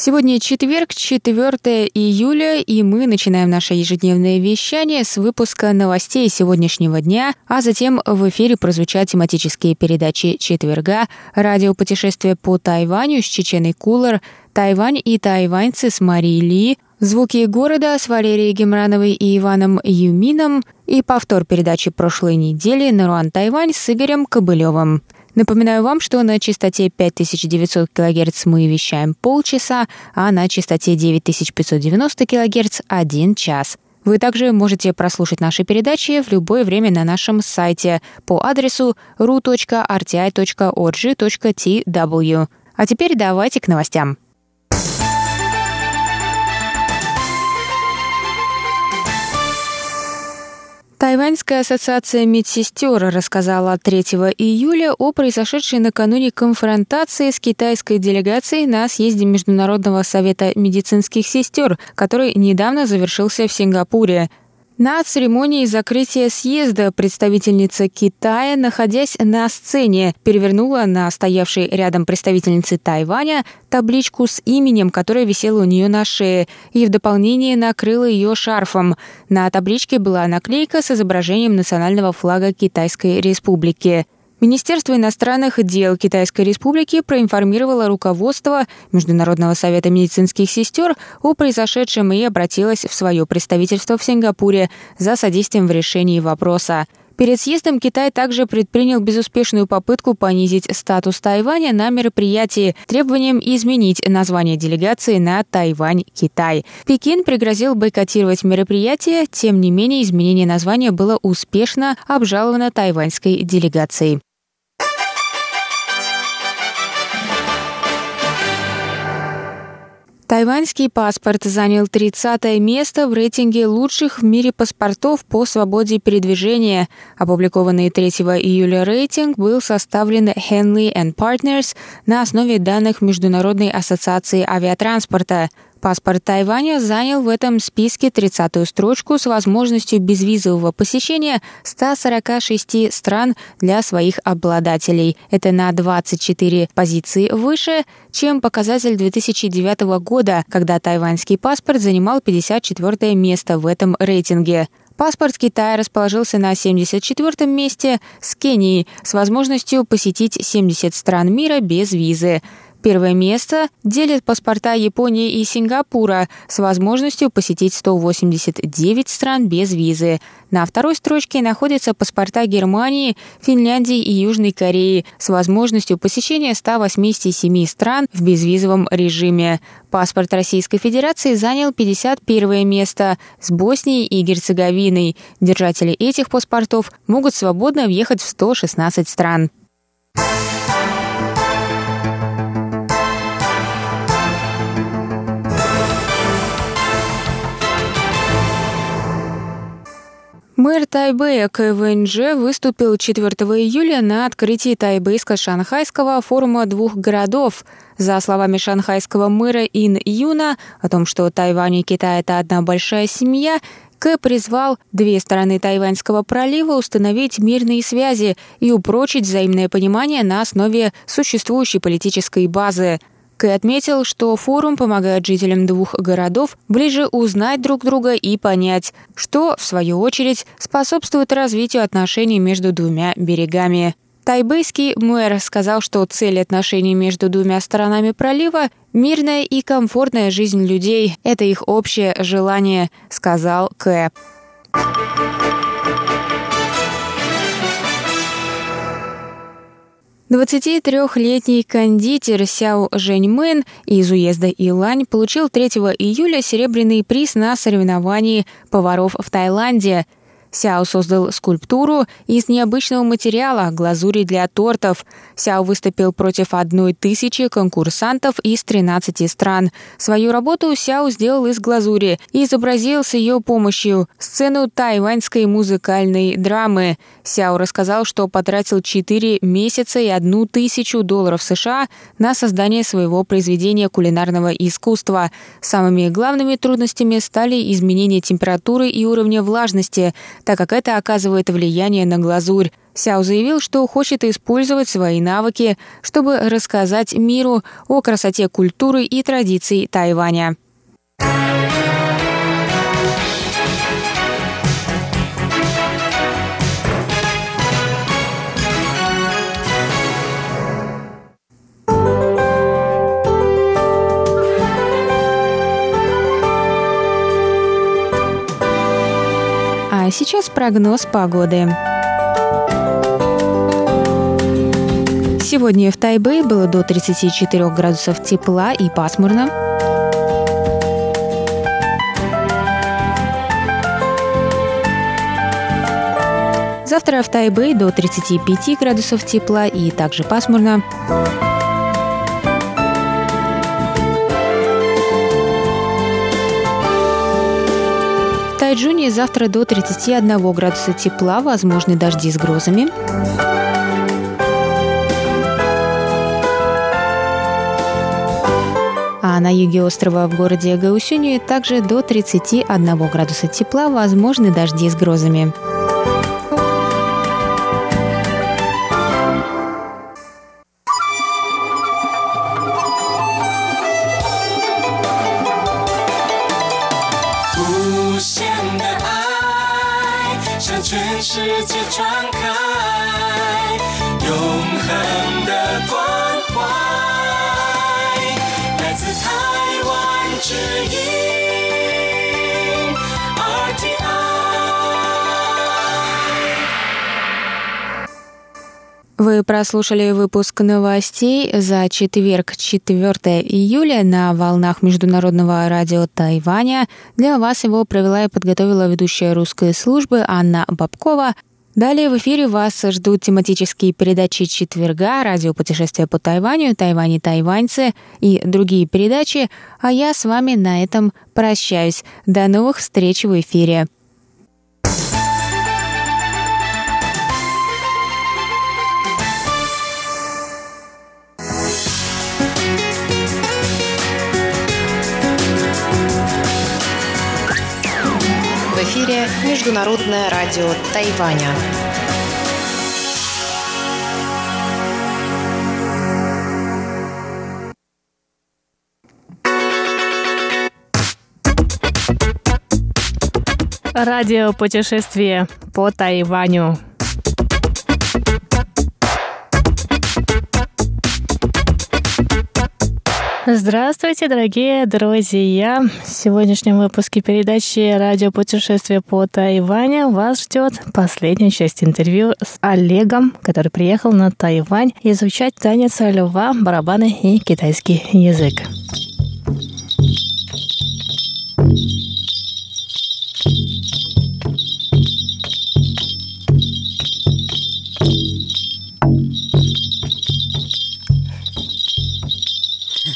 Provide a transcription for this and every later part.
Сегодня четверг, 4 июля, и мы начинаем наше ежедневное вещание с выпуска новостей сегодняшнего дня, а затем в эфире прозвучат тематические передачи четверга, радиопутешествие по Тайваню с Чеченой Кулер, Тайвань и тайваньцы с Марией Ли, Звуки города с Валерией Гемрановой и Иваном Юмином и повтор передачи прошлой недели «Наруан Тайвань» с Игорем Кобылевым. Напоминаю вам, что на частоте 5900 кГц мы вещаем полчаса, а на частоте 9590 кГц – один час. Вы также можете прослушать наши передачи в любое время на нашем сайте по адресу ru.rti.org.tw. А теперь давайте к новостям. Тайваньская ассоциация медсестер рассказала 3 июля о произошедшей накануне конфронтации с китайской делегацией на съезде Международного совета медицинских сестер, который недавно завершился в Сингапуре. На церемонии закрытия съезда представительница Китая, находясь на сцене, перевернула на стоявшей рядом представительницы Тайваня табличку с именем, которая висела у нее на шее, и в дополнение накрыла ее шарфом. На табличке была наклейка с изображением национального флага Китайской Республики. Министерство иностранных дел Китайской Республики проинформировало руководство Международного совета медицинских сестер о произошедшем и обратилось в свое представительство в Сингапуре за содействием в решении вопроса. Перед съездом Китай также предпринял безуспешную попытку понизить статус Тайваня на мероприятии требованием изменить название делегации на Тайвань-Китай. Пекин пригрозил бойкотировать мероприятие, тем не менее изменение названия было успешно обжаловано тайваньской делегацией. Тайваньский паспорт занял 30 место в рейтинге лучших в мире паспортов по свободе передвижения. Опубликованный 3 июля рейтинг был составлен Henley Partners на основе данных Международной ассоциации авиатранспорта – Паспорт Тайваня занял в этом списке 30-ю строчку с возможностью безвизового посещения 146 стран для своих обладателей. Это на 24 позиции выше, чем показатель 2009 года, когда тайваньский паспорт занимал 54 место в этом рейтинге. Паспорт Китая расположился на 74-м месте с Кенией с возможностью посетить 70 стран мира без визы. Первое место делят паспорта Японии и Сингапура с возможностью посетить 189 стран без визы. На второй строчке находятся паспорта Германии, Финляндии и Южной Кореи с возможностью посещения 187 стран в безвизовом режиме. Паспорт Российской Федерации занял 51 место с Боснией и Герцеговиной. Держатели этих паспортов могут свободно въехать в 116 стран. Мэр Тайбэя КВНЖ выступил 4 июля на открытии Тайбэйско-Шанхайского форума двух городов. За словами шанхайского мэра Ин Юна о том, что Тайвань и Китай – это одна большая семья, К призвал две стороны Тайваньского пролива установить мирные связи и упрочить взаимное понимание на основе существующей политической базы – Кэй отметил, что форум помогает жителям двух городов ближе узнать друг друга и понять, что, в свою очередь, способствует развитию отношений между двумя берегами. Тайбэйский мэр сказал, что цель отношений между двумя сторонами пролива – мирная и комфортная жизнь людей. Это их общее желание, сказал Кэ. 23-летний кондитер Сяо Жэньмэн из уезда Илань получил 3 июля серебряный приз на соревновании поваров в Таиланде. Сяо создал скульптуру из необычного материала – глазури для тортов. Сяо выступил против одной тысячи конкурсантов из 13 стран. Свою работу Сяо сделал из глазури и изобразил с ее помощью сцену тайваньской музыкальной драмы. Сяо рассказал, что потратил 4 месяца и одну тысячу долларов США на создание своего произведения кулинарного искусства. Самыми главными трудностями стали изменение температуры и уровня влажности, так как это оказывает влияние на глазурь. Сяо заявил, что хочет использовать свои навыки, чтобы рассказать миру о красоте культуры и традиций Тайваня. А сейчас прогноз погоды. Сегодня в Тайбэе было до 34 градусов тепла и пасмурно. Завтра в Тайбэе до 35 градусов тепла и также пасмурно. В Тайджуне завтра до 31 градуса тепла, возможны дожди с грозами. На юге острова в городе Гаусюни также до 31 градуса тепла возможны дожди с грозами. Вы прослушали выпуск новостей за четверг, 4 июля на волнах Международного радио Тайваня. Для вас его провела и подготовила ведущая русской службы Анна Бабкова. Далее в эфире вас ждут тематические передачи четверга, радио «Путешествие по Тайваню», «Тайвань тайваньцы» и другие передачи, а я с вами на этом прощаюсь. До новых встреч в эфире. Международное радио Тайваня. Радио путешествие по Тайваню. Здравствуйте, дорогие друзья! В сегодняшнем выпуске передачи «Радио путешествие по Тайваню» вас ждет последняя часть интервью с Олегом, который приехал на Тайвань изучать танец льва, барабаны и китайский язык.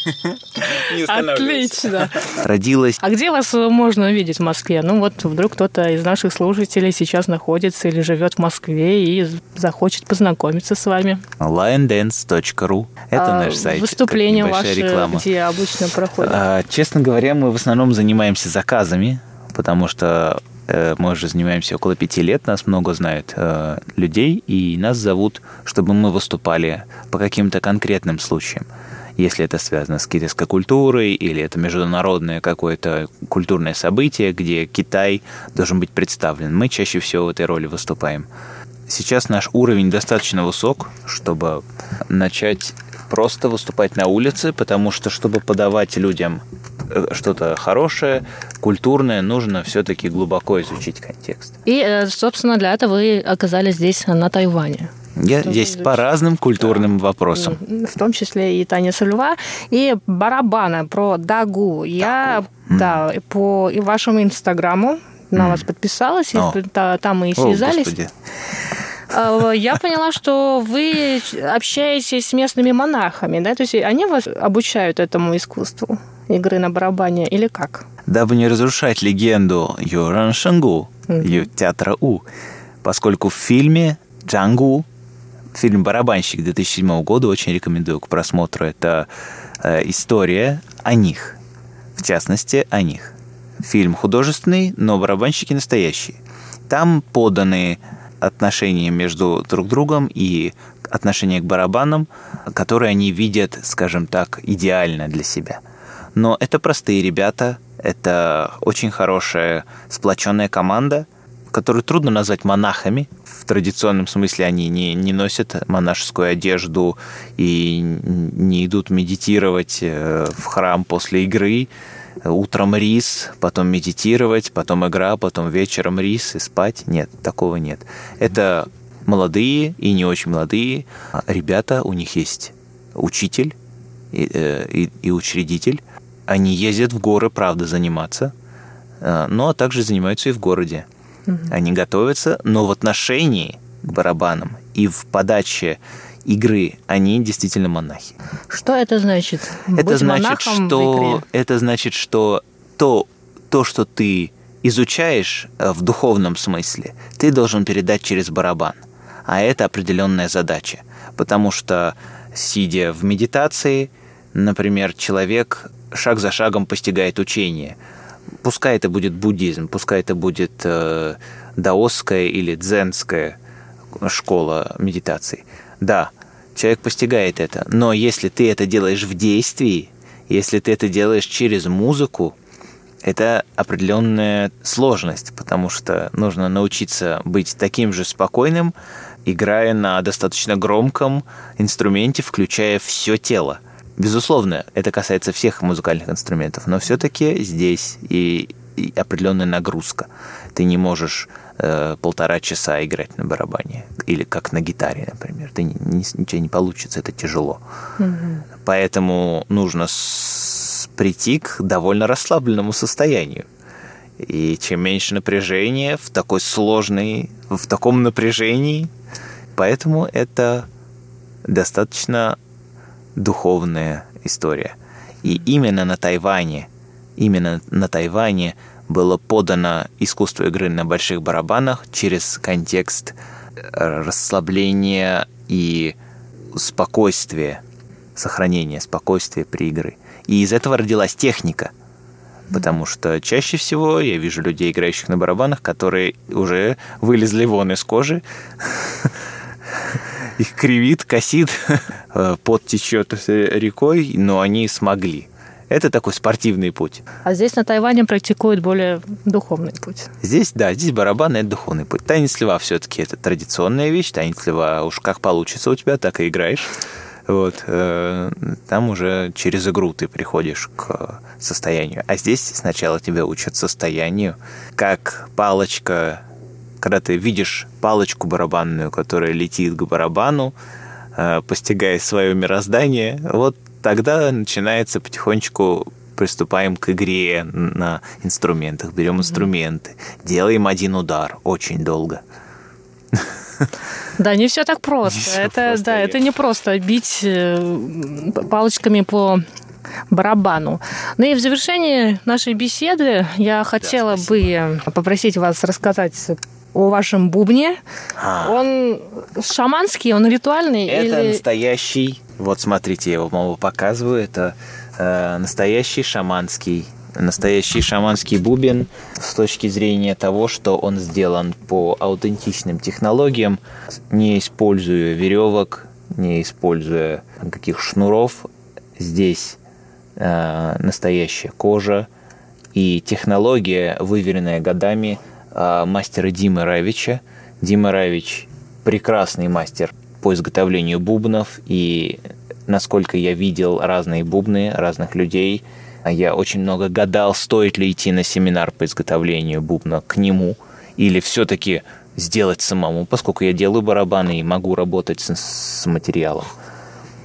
Отлично. Родилась. А где вас можно увидеть в Москве? Ну вот вдруг кто-то из наших слушателей сейчас находится или живет в Москве и захочет познакомиться с вами. liondance.ru Это а наш сайт. Выступления ваши реклама. где обычно проходят? А, честно говоря, мы в основном занимаемся заказами, потому что э, мы уже занимаемся около пяти лет, нас много знают э, людей, и нас зовут, чтобы мы выступали по каким-то конкретным случаям если это связано с китайской культурой или это международное какое-то культурное событие, где Китай должен быть представлен. Мы чаще всего в этой роли выступаем. Сейчас наш уровень достаточно высок, чтобы начать просто выступать на улице, потому что, чтобы подавать людям э, что-то хорошее, культурное, нужно все-таки глубоко изучить контекст. И, э, собственно, для этого вы оказались здесь, на Тайване. Я здесь по разным культурным да. вопросам. В том числе и танец льва, и барабаны про дагу. Я, mm. да, по вашему инстаграму на mm. вас подписалась, О. и там мы и связались. О, А, я поняла, что вы общаетесь с местными монахами, да? То есть они вас обучают этому искусству игры на барабане или как? Дабы не разрушать легенду Юран Шангу, mm-hmm. театра У, поскольку в фильме Джангу, фильм «Барабанщик» 2007 года, очень рекомендую к просмотру, это э, история о них, в частности, о них. Фильм художественный, но барабанщики настоящие. Там поданы отношения между друг другом и отношения к барабанам, которые они видят, скажем так, идеально для себя. Но это простые ребята, это очень хорошая сплоченная команда, которую трудно назвать монахами. В традиционном смысле они не, не носят монашескую одежду и не идут медитировать э, в храм после игры утром рис, потом медитировать, потом игра, потом вечером рис и спать. Нет, такого нет. Это молодые и не очень молодые ребята, у них есть учитель и, э, и, и учредитель. Они ездят в горы, правда, заниматься, э, но а также занимаются и в городе. Угу. Они готовятся, но в отношении к барабанам и в подаче игры, они действительно монахи. Что это значит? Это Быть значит, что это значит, что то, то, что ты изучаешь э, в духовном смысле, ты должен передать через барабан. А это определенная задача. Потому что, сидя в медитации, например, человек шаг за шагом постигает учение. Пускай это будет буддизм, пускай это будет э, даосская или дзенская школа медитации. Да, человек постигает это, но если ты это делаешь в действии, если ты это делаешь через музыку, это определенная сложность, потому что нужно научиться быть таким же спокойным, играя на достаточно громком инструменте, включая все тело. Безусловно, это касается всех музыкальных инструментов, но все-таки здесь и, и определенная нагрузка. Ты не можешь э, полтора часа играть на барабане. Или как на гитаре, например. Ты не, не, ничего не получится, это тяжело. Угу. Поэтому нужно с, прийти к довольно расслабленному состоянию. И чем меньше напряжения в такой сложной, в таком напряжении, поэтому это достаточно духовная история. И именно на Тайване, именно на Тайване – было подано искусство игры на больших барабанах через контекст э, расслабления и спокойствия, сохранения спокойствия при игре. И из этого родилась техника. Потому что чаще всего я вижу людей, играющих на барабанах, которые уже вылезли вон из кожи, их кривит, косит, пот течет рекой, но они смогли. Это такой спортивный путь. А здесь на Тайване практикуют более духовный путь. Здесь, да, здесь барабан – это духовный путь. Танец льва все-таки это традиционная вещь. Танец льва уж как получится у тебя, так и играешь. Вот, э, там уже через игру ты приходишь к состоянию. А здесь сначала тебя учат состоянию, как палочка, когда ты видишь палочку барабанную, которая летит к барабану, э, постигая свое мироздание, вот тогда начинается потихонечку приступаем к игре на инструментах, берем инструменты, делаем один удар очень долго. Да, не все так просто. Не это, просто, да, это не просто бить э, палочками по барабану. Ну и в завершении нашей беседы я хотела да, бы попросить вас рассказать о вашем бубне. А. Он шаманский, он ритуальный? Это или... настоящий вот смотрите, я его вам показываю. Это э, настоящий шаманский настоящий шаманский бубен с точки зрения того, что он сделан по аутентичным технологиям, не используя веревок, не используя каких шнуров. Здесь э, настоящая кожа и технология, выверенная годами мастера Димы Равича. Дима Равич прекрасный мастер по изготовлению бубнов, и насколько я видел разные бубны разных людей, я очень много гадал, стоит ли идти на семинар по изготовлению бубна к нему, или все-таки сделать самому, поскольку я делаю барабаны и могу работать с, с материалом.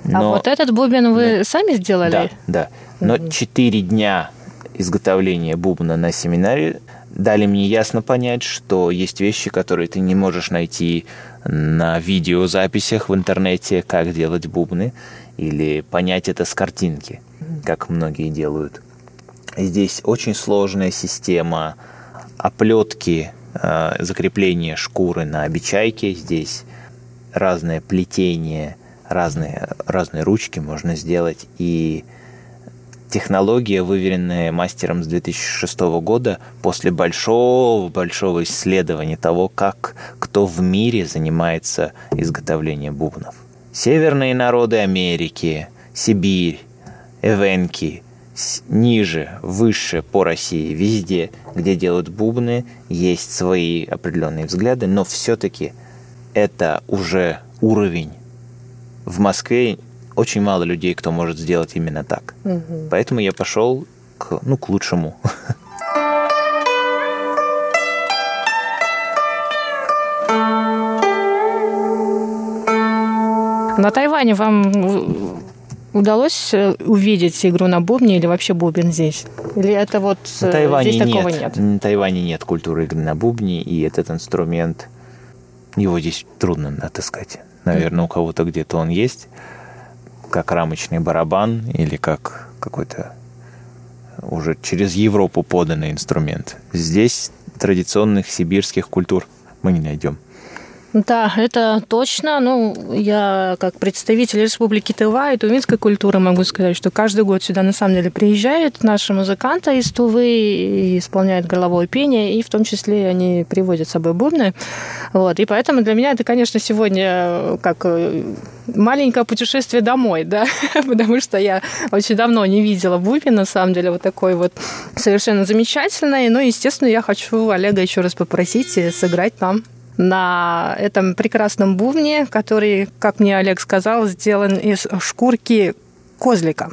А Но, а вот этот бубен вы но, сами сделали? Да, да. Но четыре дня изготовления бубна на семинаре дали мне ясно понять, что есть вещи, которые ты не можешь найти на видеозаписях в интернете, как делать бубны, или понять это с картинки, как многие делают. Здесь очень сложная система оплетки, э, закрепления шкуры на обечайке. Здесь разное плетение, разные, разные ручки можно сделать. И технология, выверенная мастером с 2006 года, после большого-большого исследования того, как кто в мире занимается изготовлением бубнов. Северные народы Америки, Сибирь, Эвенки, ниже, выше по России, везде, где делают бубны, есть свои определенные взгляды, но все-таки это уже уровень. В Москве очень мало людей, кто может сделать именно так. Угу. Поэтому я пошел к, ну, к лучшему. На Тайване вам удалось э, увидеть игру на бубне или вообще бубен здесь? Или это вот на Тайване здесь такого нет? На Тайване нет культуры игры на бубне, и этот инструмент, его здесь трудно отыскать. Наверное, у кого-то где-то он есть, как рамочный барабан или как какой-то уже через Европу поданный инструмент. Здесь традиционных сибирских культур мы не найдем. Да, это точно. Ну, я как представитель Республики Тыва и тувинской культуры могу сказать, что каждый год сюда на самом деле приезжают наши музыканты из Тувы и исполняют горловое пение, и в том числе они привозят с собой бубны. Вот. И поэтому для меня это, конечно, сегодня как э, маленькое путешествие домой, да, потому что я очень давно не видела бубен, на самом деле, вот такой вот совершенно замечательный. Но, естественно, я хочу Олега еще раз попросить сыграть там на этом прекрасном бубне, который, как мне Олег сказал, сделан из шкурки козлика.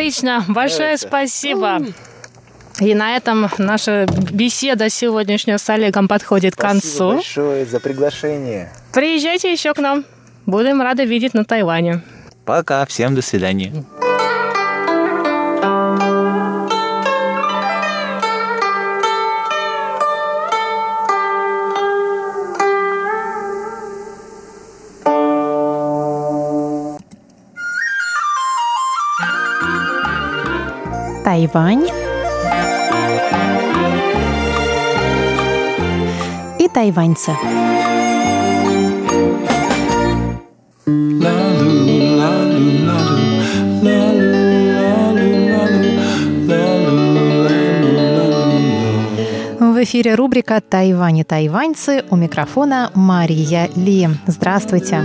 Отлично, большое спасибо. И на этом наша беседа сегодняшняя с Олегом подходит Спасибо к концу. большое за приглашение. Приезжайте еще к нам. Будем рады видеть на Тайване. Пока, всем до свидания. Тайвань и тайваньцы. В эфире рубрика «Тайвань и тайваньцы» у микрофона Мария Ли. Здравствуйте.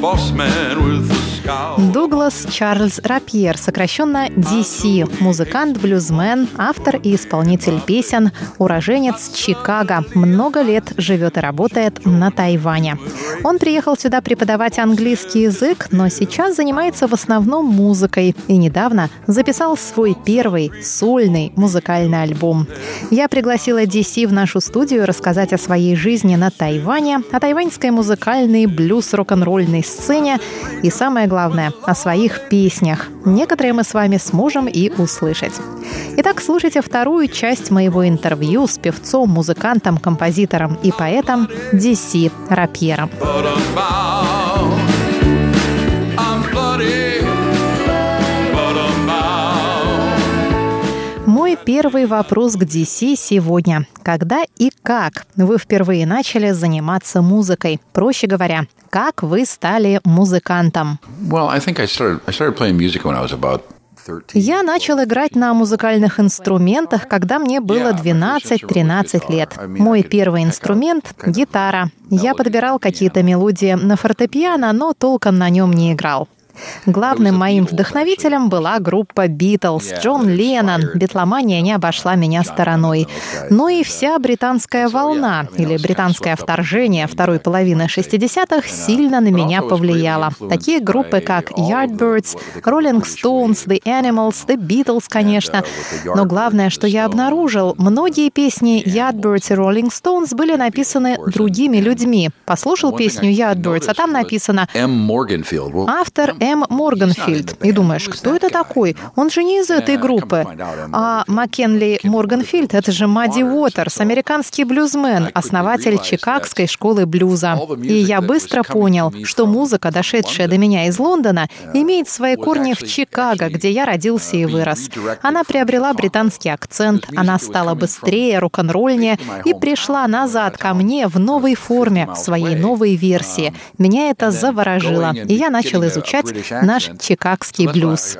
boss man with a scowl. Дуглас Чарльз Рапьер, сокращенно DC, музыкант, блюзмен, автор и исполнитель песен, уроженец Чикаго, много лет живет и работает на Тайване. Он приехал сюда преподавать английский язык, но сейчас занимается в основном музыкой и недавно записал свой первый сольный музыкальный альбом. Я пригласила DC в нашу студию рассказать о своей жизни на Тайване, о тайваньской музыкальной блюз-рок-н-ролльной сцене и, самое главное, о своих песнях. Некоторые мы с вами сможем и услышать. Итак, слушайте вторую часть моего интервью с певцом, музыкантом, композитором и поэтом Диси Рапьером. Первый вопрос к DC сегодня. Когда и как вы впервые начали заниматься музыкой? Проще говоря, как вы стали музыкантом? Я начал играть на музыкальных инструментах, когда мне было 12-13 лет. Мой первый инструмент — гитара. Я подбирал какие-то мелодии на фортепиано, но толком на нем не играл. Главным моим вдохновителем была группа Битлз, Джон Леннон. Битломания не обошла меня стороной. Но и вся британская волна, или британское вторжение второй половины 60-х сильно на меня повлияло. Такие группы, как Yardbirds, Rolling Stones, The Animals, The Beatles, конечно. Но главное, что я обнаружил, многие песни Yardbirds и Rolling Stones были написаны другими людьми. Послушал песню Yardbirds, а там написано «Автор М. Морганфильд. И думаешь, кто это такой? Он же не из этой группы. А Маккенли Морганфильд — это же Мадди Уотерс, американский блюзмен, основатель Чикагской школы блюза. И я быстро понял, что музыка, дошедшая до меня из Лондона, имеет свои корни в Чикаго, где я родился и вырос. Она приобрела британский акцент, она стала быстрее, рок-н-ролльнее и пришла назад ко мне в новой форме, в своей новой версии. Меня это заворожило, и я начал изучать наш чикагский блюз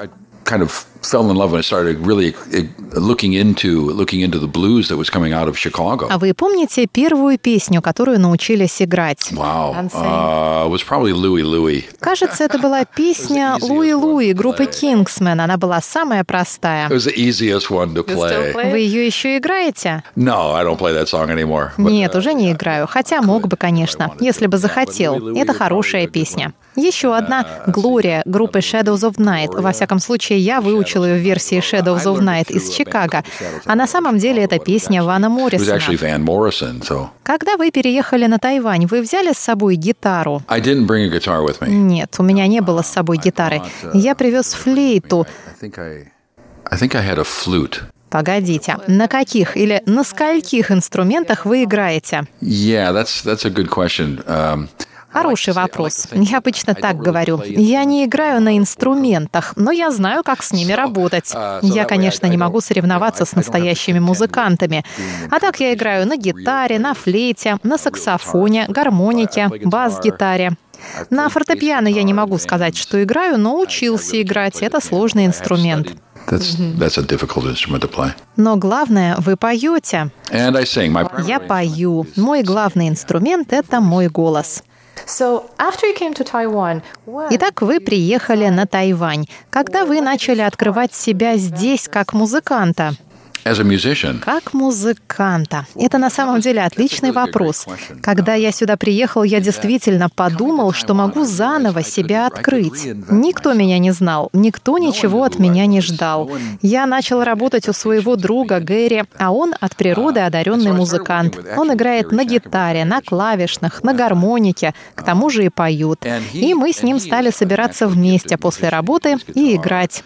fell in love when I started really eh, looking into looking into the blues that was coming out of Chicago. А вы помните первую песню, которую научились играть? Wow, uh, it was probably Louie Louie. Кажется, это была песня Луи Луи группы Kingsmen. Она была самая простая. It was the easiest one to play. Вы ее еще играете? No, I don't play that song anymore. Нет, уже не играю. Хотя мог бы, конечно, если бы захотел. Это хорошая песня. Еще одна «Глория» группы Shadows of Night. Во всяком случае, я выучил ее в версии Shadows of Night из Чикаго. А на самом деле это песня Вана Моррисона. Когда вы переехали на Тайвань, вы взяли с собой гитару? Нет, у меня не было с собой гитары. Я привез флейту. Погодите, на каких или на скольких инструментах вы играете? Yeah, that's that's a good question. Um, Хороший вопрос. Я обычно так говорю. Я не играю на инструментах, но я знаю, как с ними работать. Я, конечно, не могу соревноваться с настоящими музыкантами. А так я играю на гитаре, на флейте, на саксофоне, гармонике, бас-гитаре. На фортепиано я не могу сказать, что играю, но учился играть. Это сложный инструмент. That's, that's a difficult instrument to play. Но главное, вы поете. And I sing. My Я пою. Мой главный инструмент — это мой голос. Итак, вы приехали на Тайвань. Когда вы начали открывать себя здесь как музыканта? Как музыканта? Это на самом деле отличный вопрос. Когда я сюда приехал, я действительно подумал, что могу заново себя открыть. Никто меня не знал, никто ничего от меня не ждал. Я начал работать у своего друга Гэри, а он от природы одаренный музыкант. Он играет на гитаре, на клавишных, на гармонике, к тому же и поют. И мы с ним стали собираться вместе после работы и играть.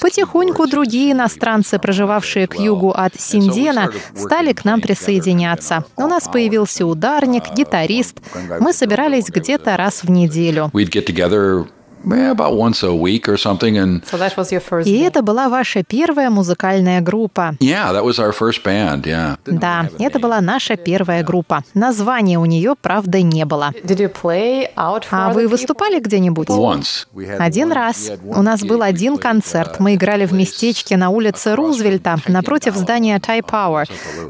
Потихоньку другие иностранцы, проживавшие к югу от Синдена, стали к нам присоединяться. У нас появился ударник, гитарист. Мы собирались где-то раз в неделю. И это была ваша первая музыкальная группа. Да, это была наша первая группа. Названия у нее, правда, не было. А вы выступали где-нибудь? Один раз. У нас был один концерт. Мы играли в местечке на улице Рузвельта, напротив здания Thai Power.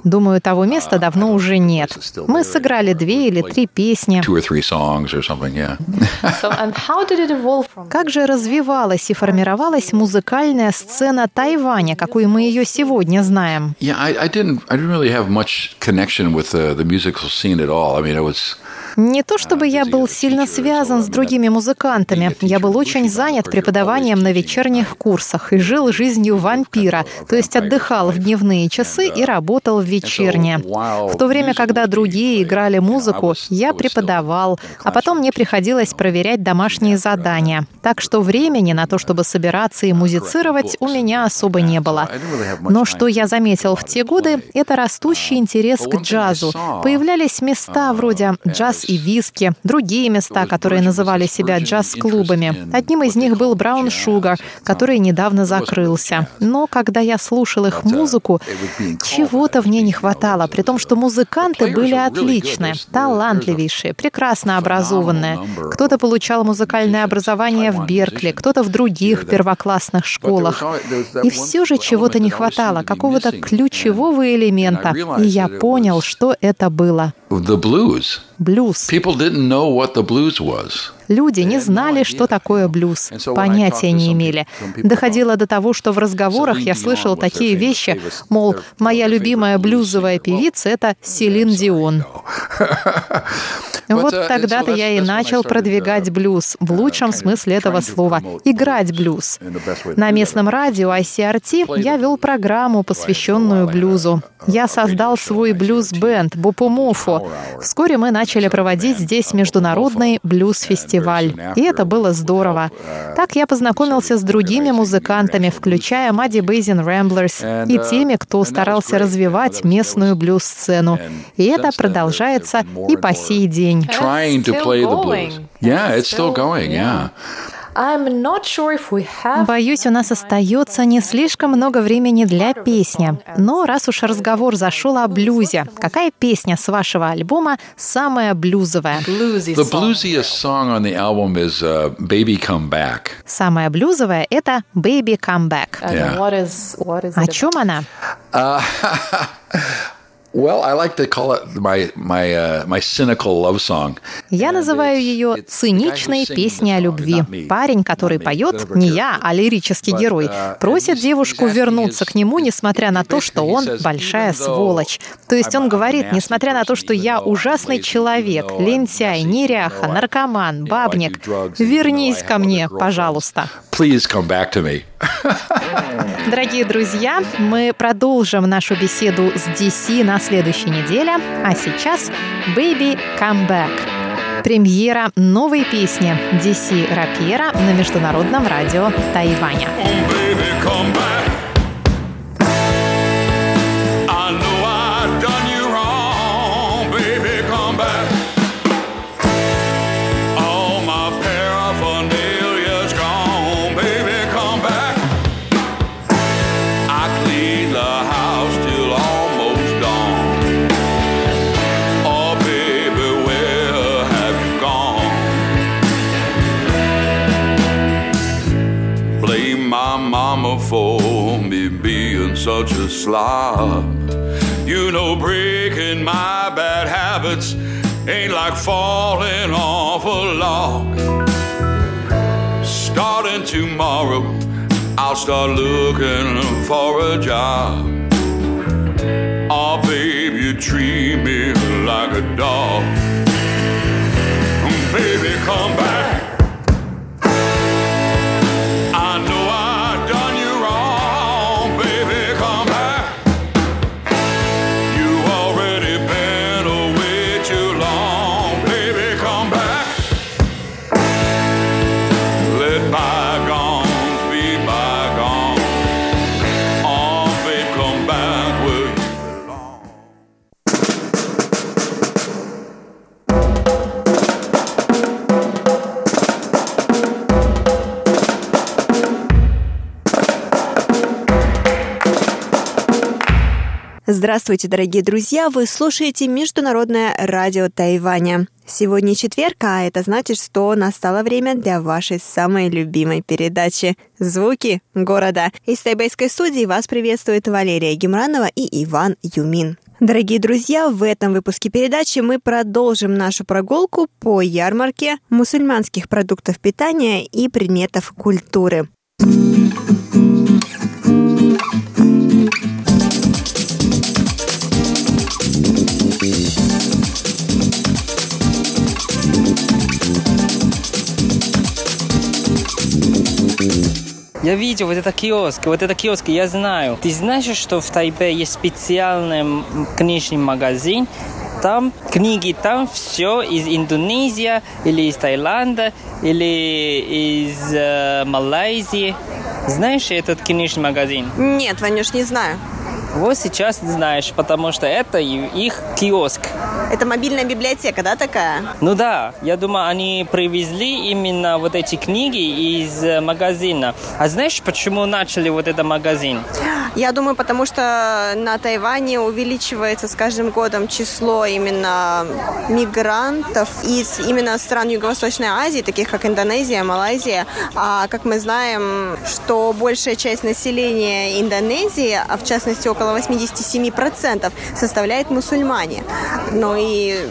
Думаю, того места давно уже нет. Мы сыграли две или три песни. Как же развивалась и формировалась музыкальная сцена Тайваня, какой мы ее сегодня знаем? Yeah, I, I didn't. I didn't really have much connection with the, the musical scene at all. I mean, I was не то чтобы я был сильно связан с другими музыкантами. Я был очень занят преподаванием на вечерних курсах и жил жизнью вампира, то есть отдыхал в дневные часы и работал в вечерние. В то время, когда другие играли музыку, я преподавал, а потом мне приходилось проверять домашние задания. Так что времени на то, чтобы собираться и музицировать, у меня особо не было. Но что я заметил в те годы, это растущий интерес к джазу. Появлялись места вроде джаз джаз и виски, другие места, которые называли себя джаз-клубами. Одним из них был Браун Шугар, который недавно закрылся. Но когда я слушал их музыку, чего-то в ней не хватало, при том, что музыканты были отличные, талантливейшие, прекрасно образованные. Кто-то получал музыкальное образование в Беркли, кто-то в других первоклассных школах. И все же чего-то не хватало, какого-то ключевого элемента. И я понял, что это было. blues. People didn't know what the blues was. Люди не знали, что такое блюз, понятия не имели. Доходило до того, что в разговорах я слышал такие вещи, мол, моя любимая блюзовая певица — это Селин Дион. Вот uh, тогда-то я и начал продвигать блюз, в лучшем смысле этого слова, играть блюз. На местном радио ICRT я вел программу, посвященную блюзу. Я создал свой блюз-бенд Бупумуфу. Вскоре мы начали проводить здесь международный блюз-фестиваль. И это было здорово. Так я познакомился с другими музыкантами, включая Мадди Бейзин Рэмблерс и теми, кто старался развивать местную блюз-сцену. И это продолжается и по сей день. Yeah, it's still going, yeah. Боюсь, у нас остается не слишком много времени для песни. Но раз уж разговор зашел о блюзе, какая песня с вашего альбома самая блюзовая? The bluesiest song on the album is "Baby Come Back". Самая блюзовая это "Baby Come Back". Yeah. О чем она? Uh, to call it my my my cynical love song. Я называю ее циничной песней о любви. Парень, который поет, не я, а лирический герой, uh, просит девушку вернуться к нему, несмотря на то, что он большая сволочь. То есть он говорит, несмотря на то, что я ужасный человек, лентяй, неряха, наркоман, бабник, вернись ко мне, пожалуйста. Please come back to me. Дорогие друзья, мы продолжим нашу беседу с DC на следующей неделе, а сейчас «Baby Come Back» премьера новой песни DC Рапьера на Международном радио Тайваня. Oh, such a slob. You know, breaking my bad habits ain't like falling off a log. Starting tomorrow, I'll start looking for a job. Oh, babe, you treat me like a dog. Baby, come back. Здравствуйте, дорогие друзья! Вы слушаете Международное радио Тайваня. Сегодня четверг, а это значит, что настало время для вашей самой любимой передачи «Звуки города». Из тайбайской студии вас приветствует Валерия Гемранова и Иван Юмин. Дорогие друзья, в этом выпуске передачи мы продолжим нашу прогулку по ярмарке мусульманских продуктов питания и предметов культуры. Я видел вот это киоск, вот это киоск, я знаю. Ты знаешь, что в Тайбе есть специальный книжный магазин, там книги, там все из Индонезии или из Таиланда или из э, Малайзии. Знаешь этот книжный магазин? Нет, Ванюш, не знаю. Вот сейчас знаешь, потому что это их киоск. Это мобильная библиотека, да, такая? Ну да, я думаю, они привезли именно вот эти книги из э, магазина. А знаешь, почему начали вот этот магазин? Я думаю, потому что на Тайване увеличивается с каждым годом число именно мигрантов из именно стран Юго-Восточной Азии, таких как Индонезия, Малайзия. А как мы знаем, что большая часть населения Индонезии, а в частности около 87%, составляет мусульмане. Ну и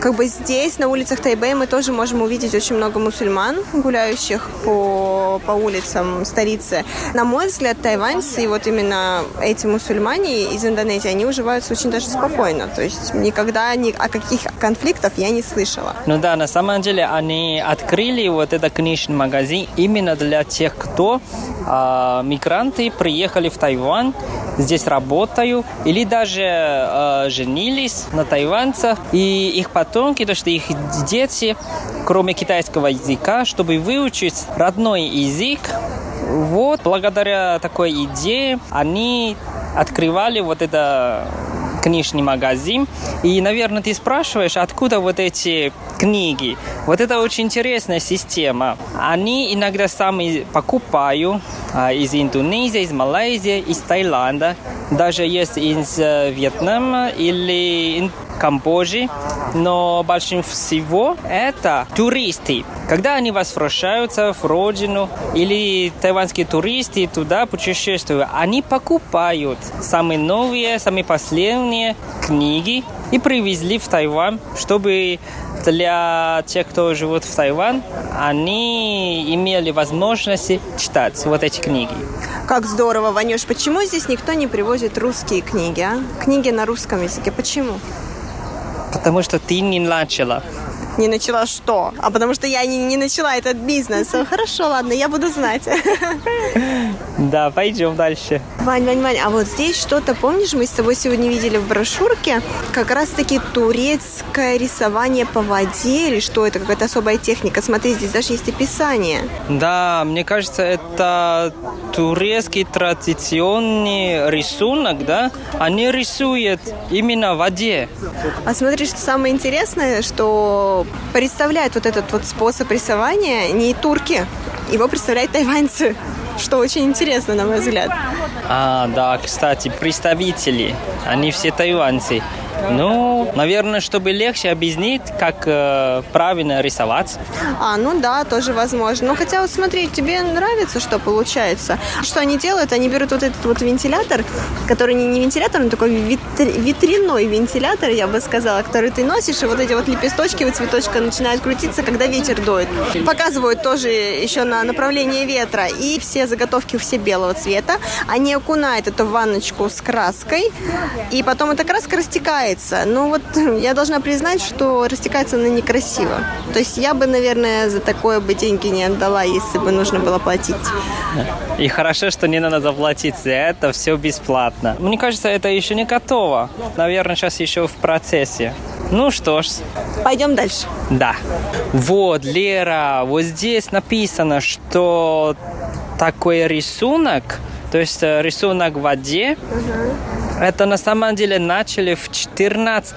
как бы здесь, на улицах Тайбэя, мы тоже можем увидеть очень много мусульман, гуляющих по, по улицам столицы. На мой взгляд, тайваньцы и вот именно эти мусульмане из Индонезии, они уживаются очень даже спокойно. То есть никогда ни о каких конфликтах я не слышала. Ну да, на самом деле они открыли вот этот книжный магазин именно для тех, кто э, мигранты приехали в Тайвань, здесь работают или даже э, женились на тайванцах, и их потомки, то что их дети, кроме китайского языка, чтобы выучить родной язык, вот, благодаря такой идее, они открывали вот это книжный магазин. И, наверное, ты спрашиваешь, откуда вот эти книги. Вот это очень интересная система. Они иногда сами покупают а, из Индонезии, из Малайзии, из Таиланда. Даже есть из э, Вьетнама или Камбоджи. Но больше всего это туристы. Когда они возвращаются в родину или тайваньские туристы туда путешествуют, они покупают самые новые, самые последние книги и привезли в Тайвань, чтобы для тех, кто живет в Тайване, они имели возможность читать вот эти книги. Как здорово, Ванюш. Почему здесь никто не привозит русские книги, а? Книги на русском языке. Почему? Потому что ты не начала. Не начала что? А потому что я не, не начала этот бизнес. Хорошо, ладно, я буду знать. Да, пойдем дальше. Вань, Вань, Вань, а вот здесь что-то, помнишь, мы с тобой сегодня видели в брошюрке, как раз-таки турецкое рисование по воде, или что это, какая-то особая техника. Смотри, здесь даже есть описание. Да, мне кажется, это турецкий традиционный рисунок, да? Они рисуют именно в воде. А смотри, что самое интересное, что представляют вот этот вот способ рисования не турки, его представляют тайваньцы, что очень интересно, на мой взгляд. А, да, кстати, представители, они все тайваньцы. Ну, наверное, чтобы легче объяснить, как э, правильно рисовать. А, ну да, тоже возможно. Но хотя вот смотри, тебе нравится, что получается? Что они делают? Они берут вот этот вот вентилятор, который не, не вентилятор, но такой витри, ветряной вентилятор, я бы сказала, который ты носишь, и вот эти вот лепесточки у цветочка начинают крутиться, когда ветер дует. Показывают тоже еще на направление ветра. И все заготовки все белого цвета. Они окунают эту ванночку с краской, и потом эта краска растекается растекается. Но вот я должна признать, что растекается она некрасиво. То есть я бы, наверное, за такое бы деньги не отдала, если бы нужно было платить. И хорошо, что не надо заплатить за это, все бесплатно. Мне кажется, это еще не готово. Наверное, сейчас еще в процессе. Ну что ж. Пойдем дальше. Да. Вот, Лера, вот здесь написано, что такой рисунок, то есть э, рисунок в воде, uh-huh это на самом деле начали в 14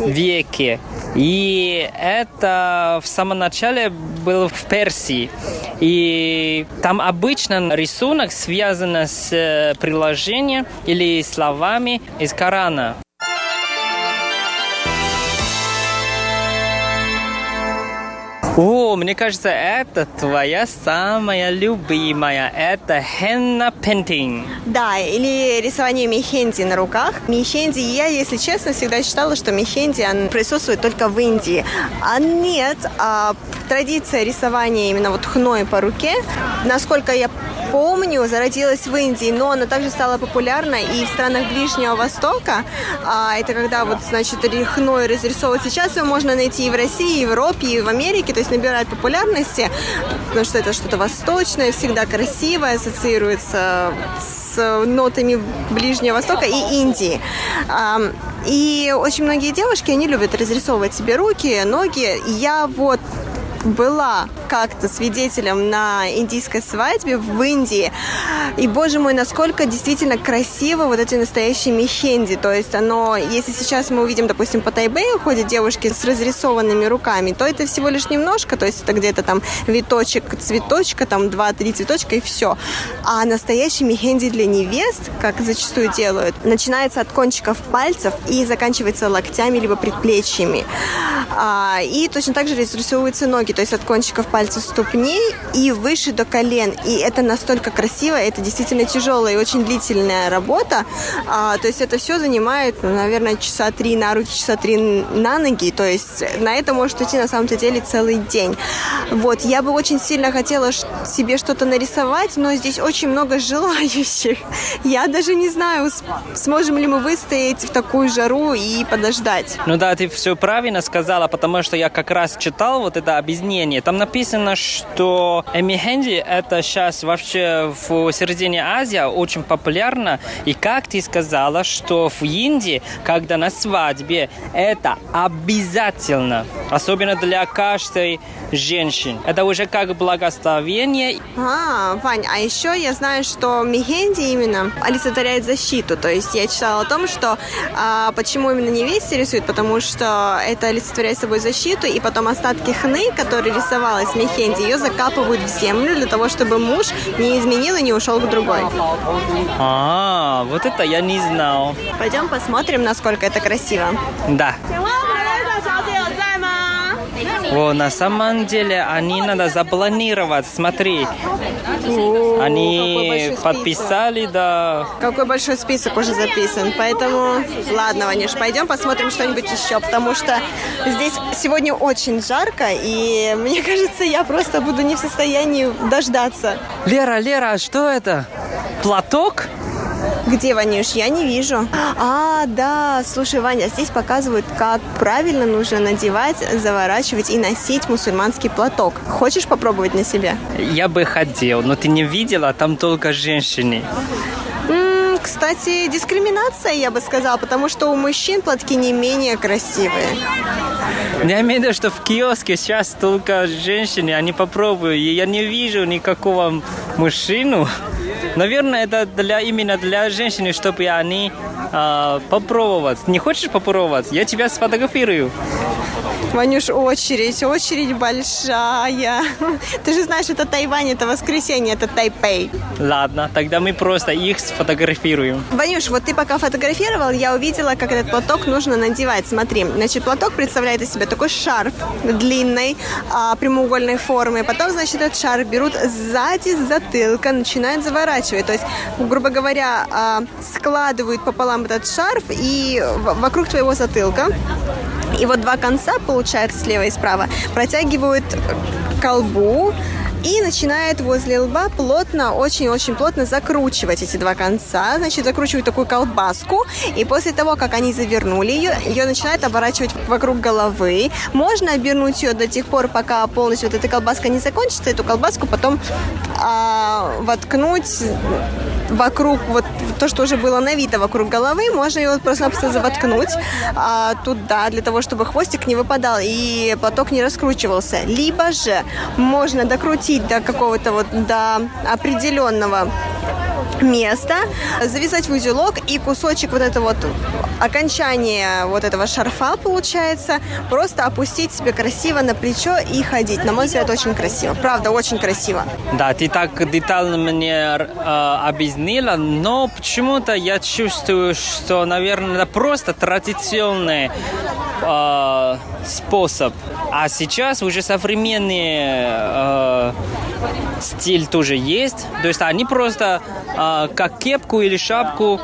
веке. И это в самом начале было в Персии. И там обычно рисунок связан с э, приложением или словами из Корана. О, мне кажется, это твоя самая любимая. Это хенна пентинг. Да, или рисование мехенди на руках. Мехенди, я, если честно, всегда считала, что мехенди присутствует только в Индии. А нет, а традиция рисования именно вот хной по руке, насколько я помню, зародилась в Индии, но она также стала популярна и в странах Ближнего Востока. А, это когда вот, значит, хной разрисовывать. Сейчас ее можно найти и в России, и в Европе, и в Америке, то есть набирает популярности, потому что это что-то восточное, всегда красивое, ассоциируется с нотами Ближнего Востока и Индии. И очень многие девушки, они любят разрисовывать себе руки, ноги. Я вот была как-то свидетелем на индийской свадьбе в Индии. И, боже мой, насколько действительно красиво вот эти настоящие мехенди. То есть оно, если сейчас мы увидим, допустим, по Тайбэю ходят девушки с разрисованными руками, то это всего лишь немножко, то есть это где-то там виточек, цветочка, там два-три цветочка и все. А настоящий мехенди для невест, как зачастую делают, начинается от кончиков пальцев и заканчивается локтями либо предплечьями. А, и точно так же разрисовываются ноги, то есть от кончиков пальцев ступней и выше до колен. И это настолько красиво, это действительно тяжелая и очень длительная работа. А, то есть это все занимает, ну, наверное, часа три на руки, часа три на ноги. То есть на это может уйти на самом-то деле целый день. Вот, я бы очень сильно хотела себе что-то нарисовать, но здесь очень много желающих. Я даже не знаю, сможем ли мы выстоять в такую жару и подождать. Ну да, ты все правильно сказала, потому что я как раз читал вот это объяснение. Там написано, что эмихенди это сейчас вообще в середине Азии очень популярно. И как ты сказала, что в Индии, когда на свадьбе, это обязательно, особенно для каждой женщины. Это уже как благословение. А, Вань, а еще я знаю, что мехенди именно олицетворяет защиту. То есть я читала о том, что а, почему именно невесте рисуют, потому что это олицетворяет собой защиту, и потом остатки хны, которые мехенди, ее закапывают в землю для того, чтобы муж не изменил и не ушел к другой. А, вот это я не знал. Пойдем посмотрим, насколько это красиво. Да. О, на самом деле они надо запланировать. Смотри, О, они подписали, да. Какой большой список уже записан. Поэтому, ладно, Ванюш, пойдем посмотрим что-нибудь еще, потому что здесь сегодня очень жарко, и мне кажется, я просто буду не в состоянии дождаться. Лера, Лера, что это? Платок? Где, Ванюш? Я не вижу. А, да, слушай, Ваня, здесь показывают, как правильно нужно надевать, заворачивать и носить мусульманский платок. Хочешь попробовать на себе? Я бы хотел, но ты не видела, там только женщины. кстати, дискриминация, я бы сказала, потому что у мужчин платки не менее красивые. Я имею в виду, что в киоске сейчас только женщины, они попробуют, и я не вижу никакого мужчину, Наверное, это для, именно для женщин, чтобы они э, попробовать. Не хочешь попробовать? Я тебя сфотографирую. Ванюш, очередь, очередь большая. Ты же знаешь, это Тайвань, это воскресенье, это Тайпей. Ладно, тогда мы просто их сфотографируем. Ванюш, вот ты пока фотографировал, я увидела, как этот платок нужно надевать. Смотри, значит, платок представляет из себя такой шарф длинной, а, прямоугольной формы. Потом, значит, этот шарф берут сзади, с затылка, начинают заворачивать. То есть, грубо говоря, а, складывают пополам этот шарф и вокруг твоего затылка и вот два конца, получается, слева и справа, протягивают колбу, и начинает возле лба плотно, очень-очень плотно закручивать эти два конца. Значит, закручивают такую колбаску, и после того, как они завернули ее, ее начинают оборачивать вокруг головы. Можно обернуть ее до тех пор, пока полностью вот эта колбаска не закончится, эту колбаску потом а, воткнуть вокруг, вот то, что уже было навито вокруг головы, можно ее просто-напросто завоткнуть а, туда, для того, чтобы хвостик не выпадал и поток не раскручивался. Либо же можно докрутить до какого-то вот, до определенного место, завязать в узелок и кусочек вот это вот окончание вот этого шарфа получается, просто опустить себе красиво на плечо и ходить. На мой взгляд, очень красиво. Правда, очень красиво. Да, ты так детально мне э, объяснила, но почему-то я чувствую, что, наверное, это просто традиционный э, способ. А сейчас уже современный э, стиль тоже есть. То есть они просто э, как кепку или шапку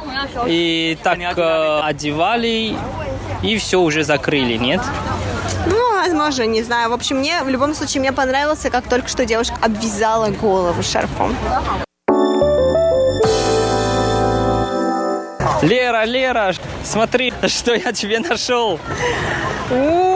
и так э, одевали и все уже закрыли, нет? Ну, возможно, не знаю. В общем, мне в любом случае мне понравился, как только что девушка обвязала голову шарфом. Лера, Лера, смотри, что я тебе нашел. У,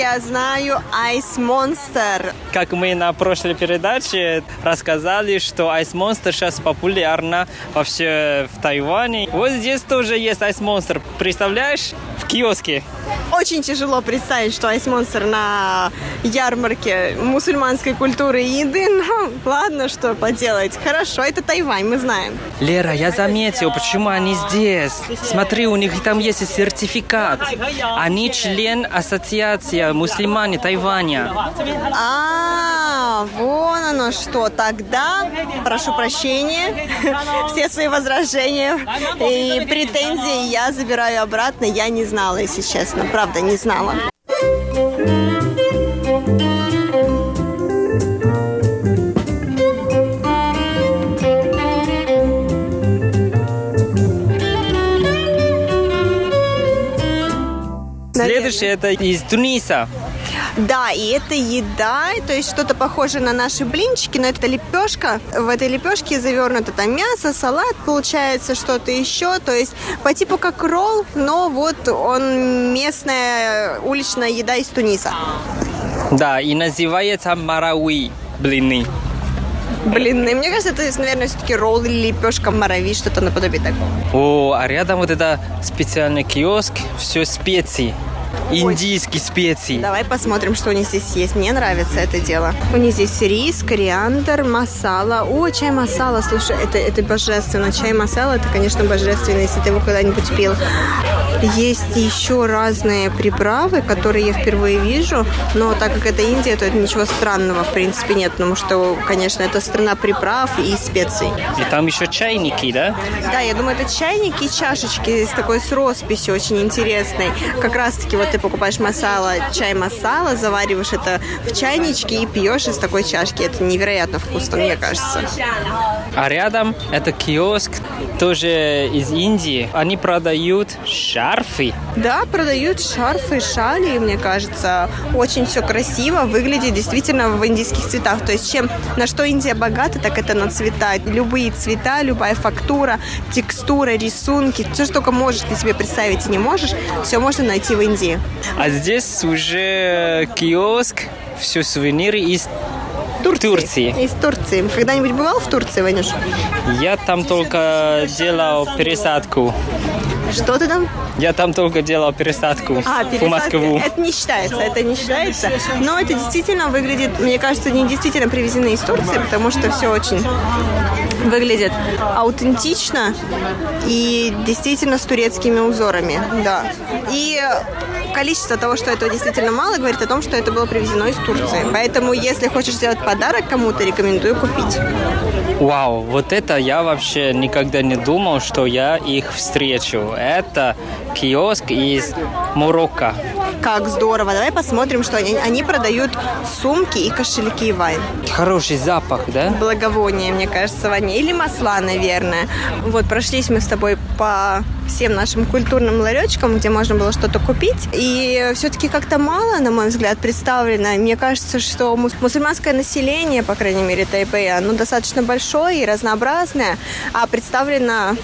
я знаю Ice Monster. Как мы на прошлой передаче рассказали, что Ice Monster сейчас популярна во все в Тайване. Вот здесь тоже есть Ice Monster. Представляешь? В киоске. Очень тяжело представить, что Ice Monster на ярмарке мусульманской культуры и еды, но ладно, что поделать. Хорошо, это Тайвань, мы знаем. Лера, я заметил, почему они здесь. Смотри, у них там есть сертификат. Они член ассоциации мусульмане Тайваня. А, вон оно что. Тогда, прошу прощения, все свои возражения и претензии я забираю обратно. Я не знала, если честно. Правда, не знала. Следующее это из Туниса. Да, и это еда, то есть что-то похожее на наши блинчики, но это лепешка. В этой лепешке завернуто там мясо, салат, получается что-то еще. То есть по типу как ролл, но вот он местная уличная еда из Туниса. Да, и называется марауи блины. Блин, и мне кажется, это, наверное, все-таки ролл или лепешка марави, что-то наподобие такого. О, а рядом вот это специальный киоск, все специи. Индийские специи. Давай посмотрим, что у них здесь есть. Мне нравится это дело. У них здесь рис, кориандр, масала. О, чай масала, слушай, это, это божественно. Чай масала, это, конечно, божественно, если ты его когда-нибудь пил. Есть еще разные приправы, которые я впервые вижу, но так как это Индия, то это ничего странного, в принципе, нет, потому что, конечно, это страна приправ и специй. И там еще чайники, да? Да, я думаю, это чайники и чашечки с такой с росписью очень интересной. Как раз-таки вот ты покупаешь масала, чай масала, завариваешь это в чайничке и пьешь из такой чашки. Это невероятно вкусно, мне кажется. А рядом это киоск, тоже из Индии. Они продают шарфы. Да, продают шарфы, шали, мне кажется. Очень все красиво, выглядит действительно в индийских цветах. То есть чем на что Индия богата, так это на цвета. Любые цвета, любая фактура, текстура, рисунки, все, что только можешь ты себе представить и не можешь, все можно найти в Индии. А здесь уже киоск, все сувениры из Турции. Турции. Из Турции. Когда-нибудь бывал в Турции, Ванюш? Я там только делал пересадку. Что ты там? Я там только делал пересадку А, в. Москву. Это не считается, это не считается. Но это действительно выглядит, мне кажется, они действительно привезены из Турции, потому что все очень выглядит аутентично и действительно с турецкими узорами, да. И количество того, что этого действительно мало, говорит о том, что это было привезено из Турции. Поэтому, если хочешь сделать подарок кому-то, рекомендую купить. Вау, вот это я вообще никогда не думал, что я их встречу. Это киоск из Марокко. Как здорово. Давай посмотрим, что они, они продают сумки и кошельки вайн. Хороший запах, да? Благовоние, мне кажется, Ваня. Или масла, наверное. Вот, прошлись мы с тобой по всем нашим культурным ларечкам, где можно было что-то купить. И все-таки как-то мало, на мой взгляд, представлено. Мне кажется, что мус- мусульманское население, по крайней мере, Тайпэя, оно достаточно большое и разнообразное, а представлено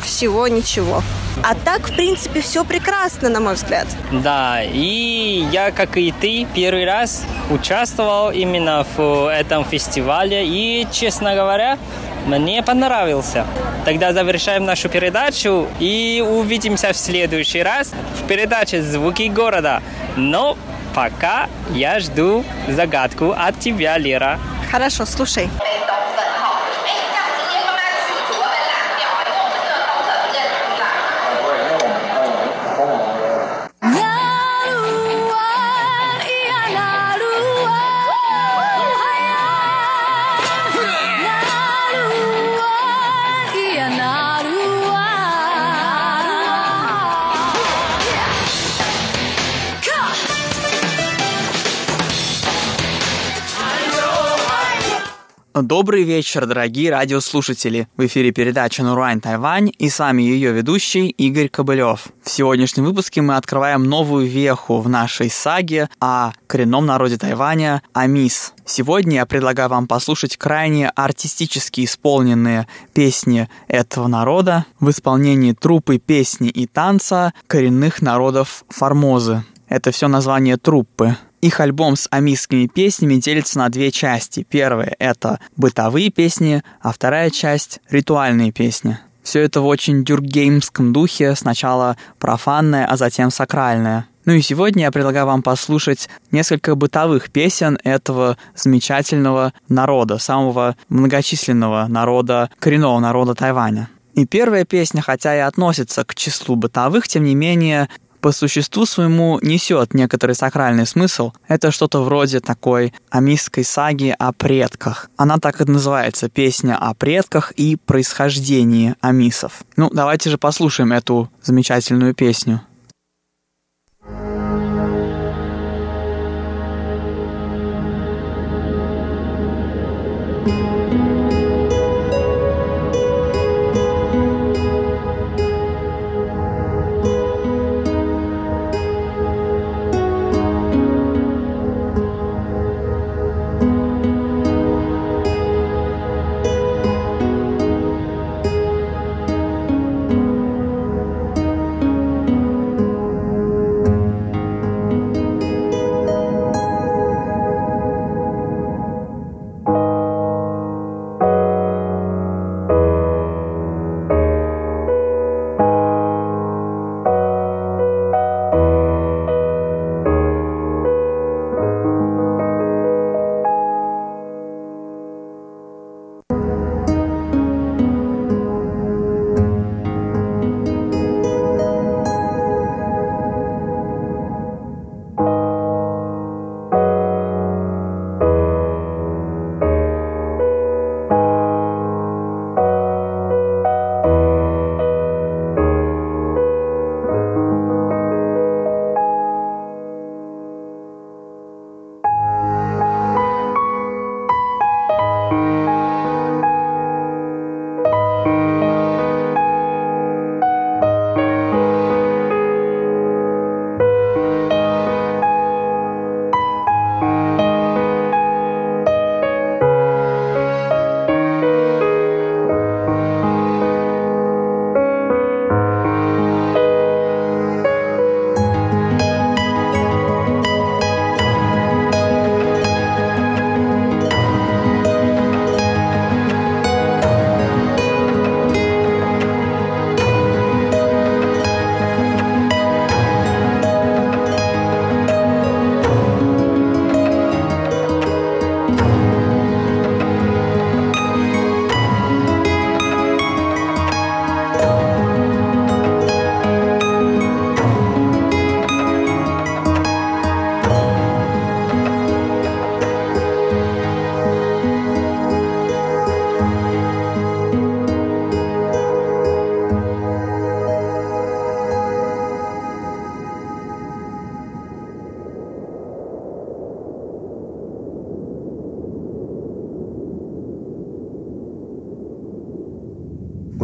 всего ничего. А так, в принципе, все прекрасно, на мой взгляд. Да, и я, как и ты, первый раз участвовал именно в этом фестивале. И, честно говоря, мне понравился. Тогда завершаем нашу передачу и увидимся в следующий раз в передаче «Звуки города». Но пока я жду загадку от тебя, Лера. Хорошо, слушай. Добрый вечер, дорогие радиослушатели! В эфире передача «Нурайн Тайвань» и с вами ее ведущий Игорь Кобылев. В сегодняшнем выпуске мы открываем новую веху в нашей саге о коренном народе Тайваня – Амис. Сегодня я предлагаю вам послушать крайне артистически исполненные песни этого народа в исполнении труппы песни и танца коренных народов Формозы. Это все название труппы. Их альбом с амисскими песнями делится на две части. Первая — это бытовые песни, а вторая часть — ритуальные песни. Все это в очень дюргеймском духе, сначала профанное, а затем сакральное. Ну и сегодня я предлагаю вам послушать несколько бытовых песен этого замечательного народа, самого многочисленного народа, коренного народа Тайваня. И первая песня, хотя и относится к числу бытовых, тем не менее по существу своему несет некоторый сакральный смысл. Это что-то вроде такой амистской саги о предках. Она так и называется «Песня о предках и происхождении амисов». Ну, давайте же послушаем эту замечательную песню.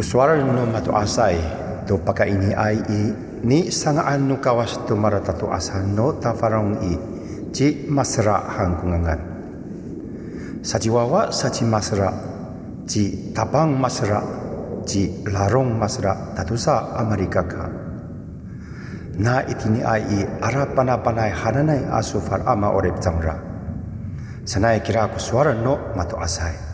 Uswara no matu asai to paka ini ai i ni sangaan no kawas tu maratatu asan no tafarong i ci masra hangkungangan. Sajiwawa saji masra ci tabang masra ci larong masra tatusa Amerika ka. Na itini ai i ara pana-panay hananay asufar ama orep jamra. Sanay kira ko suara no matu asai.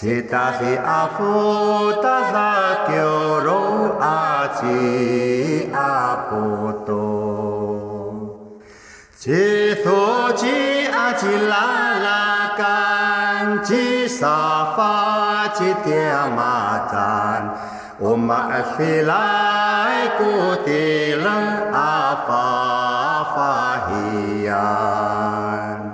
吉达吉阿佛达扎吉罗阿吉阿波多，吉苏吉阿吉拉拉干吉沙发吉提阿玛赞，唵嘛尔斐来古提楞阿法法伊啊。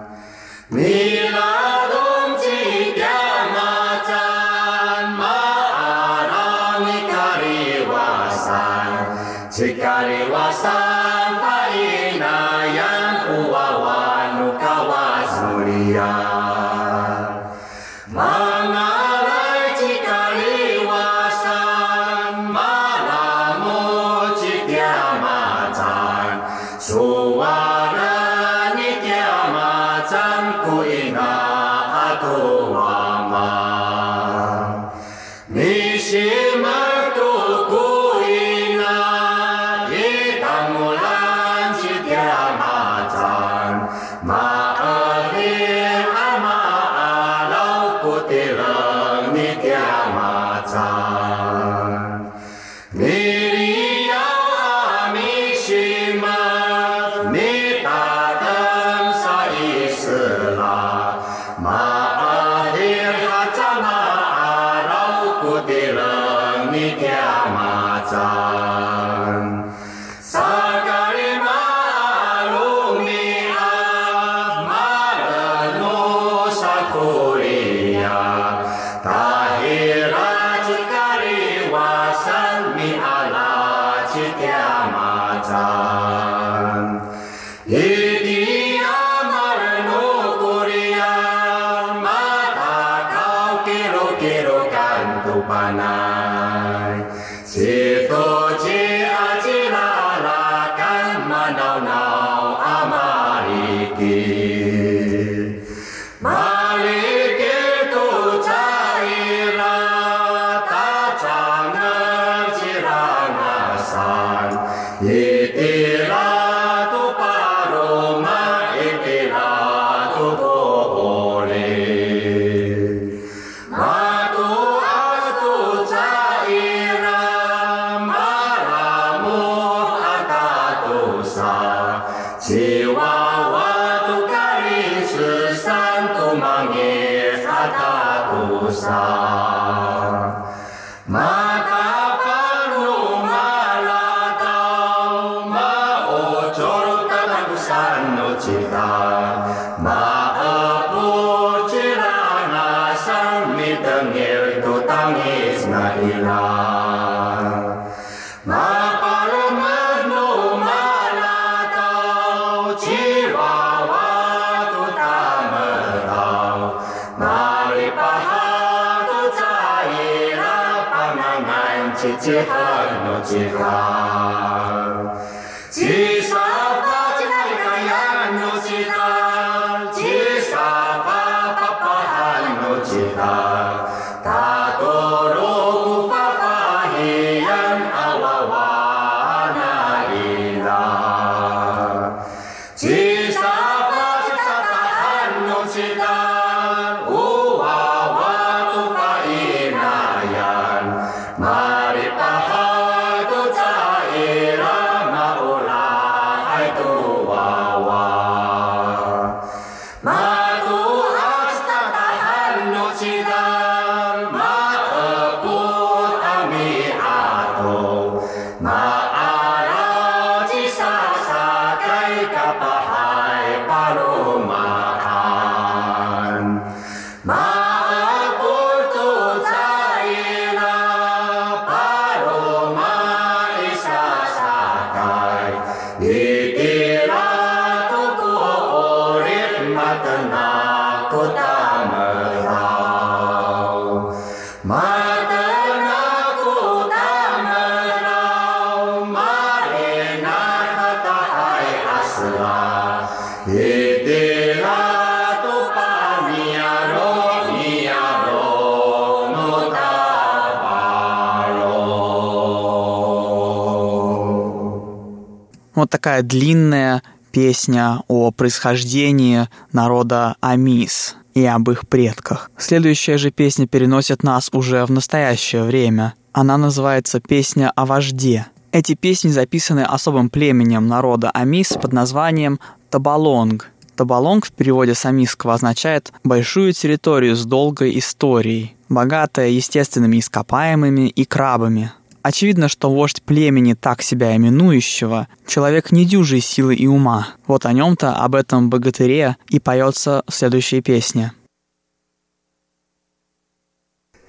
вот такая длинная песня о происхождении народа Амис и об их предках. Следующая же песня переносит нас уже в настоящее время. Она называется «Песня о вожде». Эти песни записаны особым племенем народа Амис под названием Табалонг. Табалонг в переводе с амисского означает «большую территорию с долгой историей», богатая естественными ископаемыми и крабами – Очевидно, что вождь племени, так себя именующего, человек недюжей силы и ума. Вот о нем-то, об этом богатыре и поется следующая песня.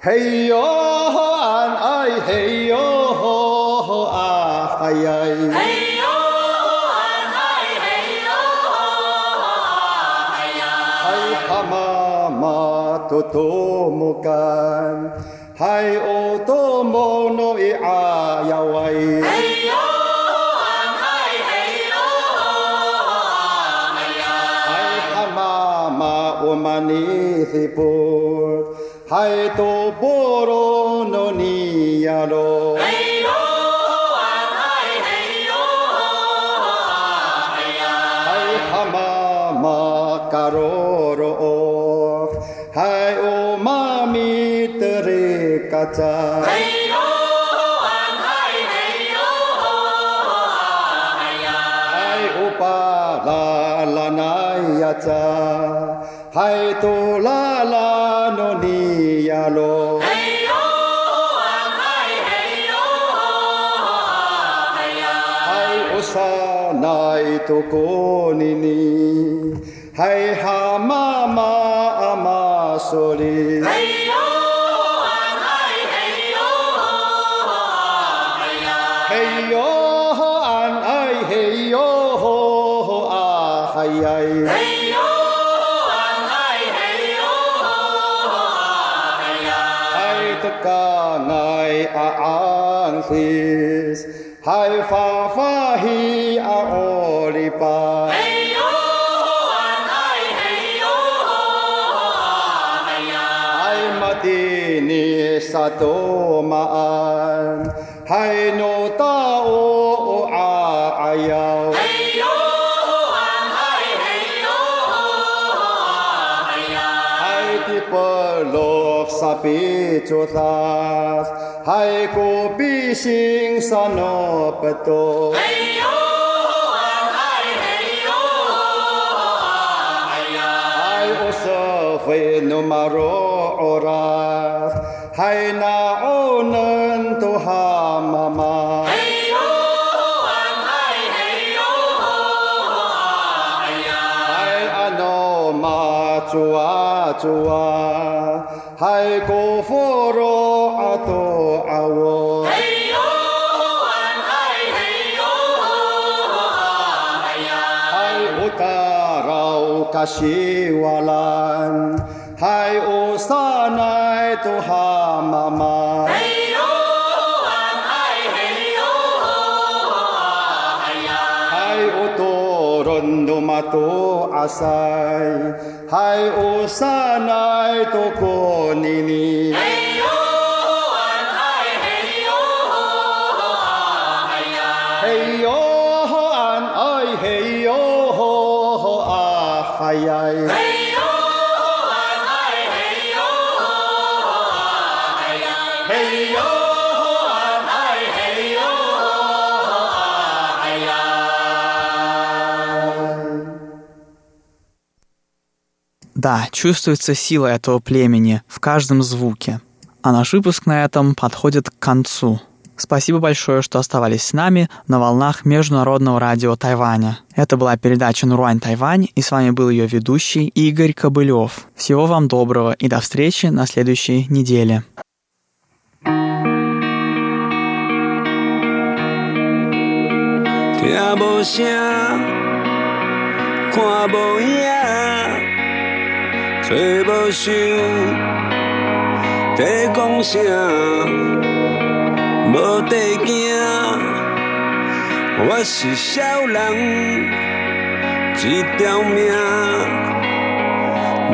Hey yo an ai hey yo ah ai Hey yo an ai hey yo 海鸥多么乐呀喂！哎哟啊嘿，呀！海，海多波罗诺尼呀罗！哎哟啊嘿，哎哟啊嘿呀！海嘛马卡罗罗。哎哟，哎嗨，哎哟，呀，巴啦啦呀，多啦啦诺尼呀罗，哎哟，哎嗨，哎哟，嗨呀，嗨欧莎奈多果尼尼，嗨哈妈妈阿玛索尼。please. Haifa fahi aolipa. Hey, Hai matini sato ma'an. Hai no 洛萨比卓扎，海古比辛桑诺布多。哎呦啊，哎嘿呦啊，哎呀。海乌色奋努玛罗尔，海那乌能多哈妈妈。哎呦啊，哎嘿呦啊，哎呀。海阿诺玛卓啊，卓啊。海古佛罗阿多阿我。Kashi walan Hai usanai tuha mama Hei yohan, hai hei yohan Hai utorun numatu asai Hai utorun numatu asai 海有散来多过你，嘿哟嗬，俺，嘿哟嗬，啊嗨呀，嘿哟，嘿哟嗬，啊嗨呀。Да, чувствуется сила этого племени в каждом звуке. А наш выпуск на этом подходит к концу. Спасибо большое, что оставались с нами на волнах Международного радио Тайваня. Это была передача «Нуруань Тайвань», и с вами был ее ведущий Игорь Кобылев. Всего вам доброго и до встречи на следующей неделе. 听无声，看无影， 找无想，在讲啥？无地行，我是小人，一条命，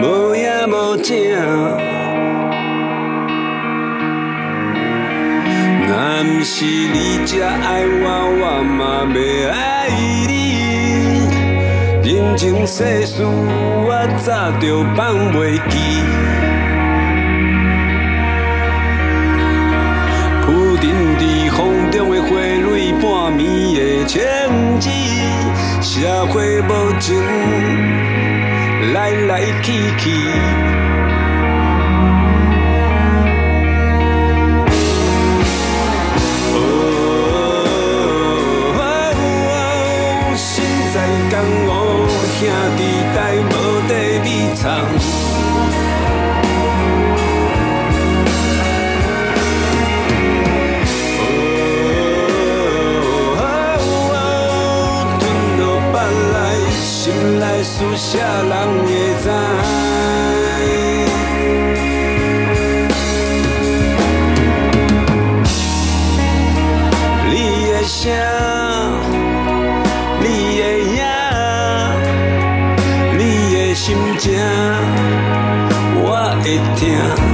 无影无影。若毋是你才爱我，我嘛袂爱。人情世事，我早就放袂记。浮沉在风中的花蕊，半暝的情字，社会无情，来来去去。兄弟在无地隐藏。哦，心内书写人。Yeah.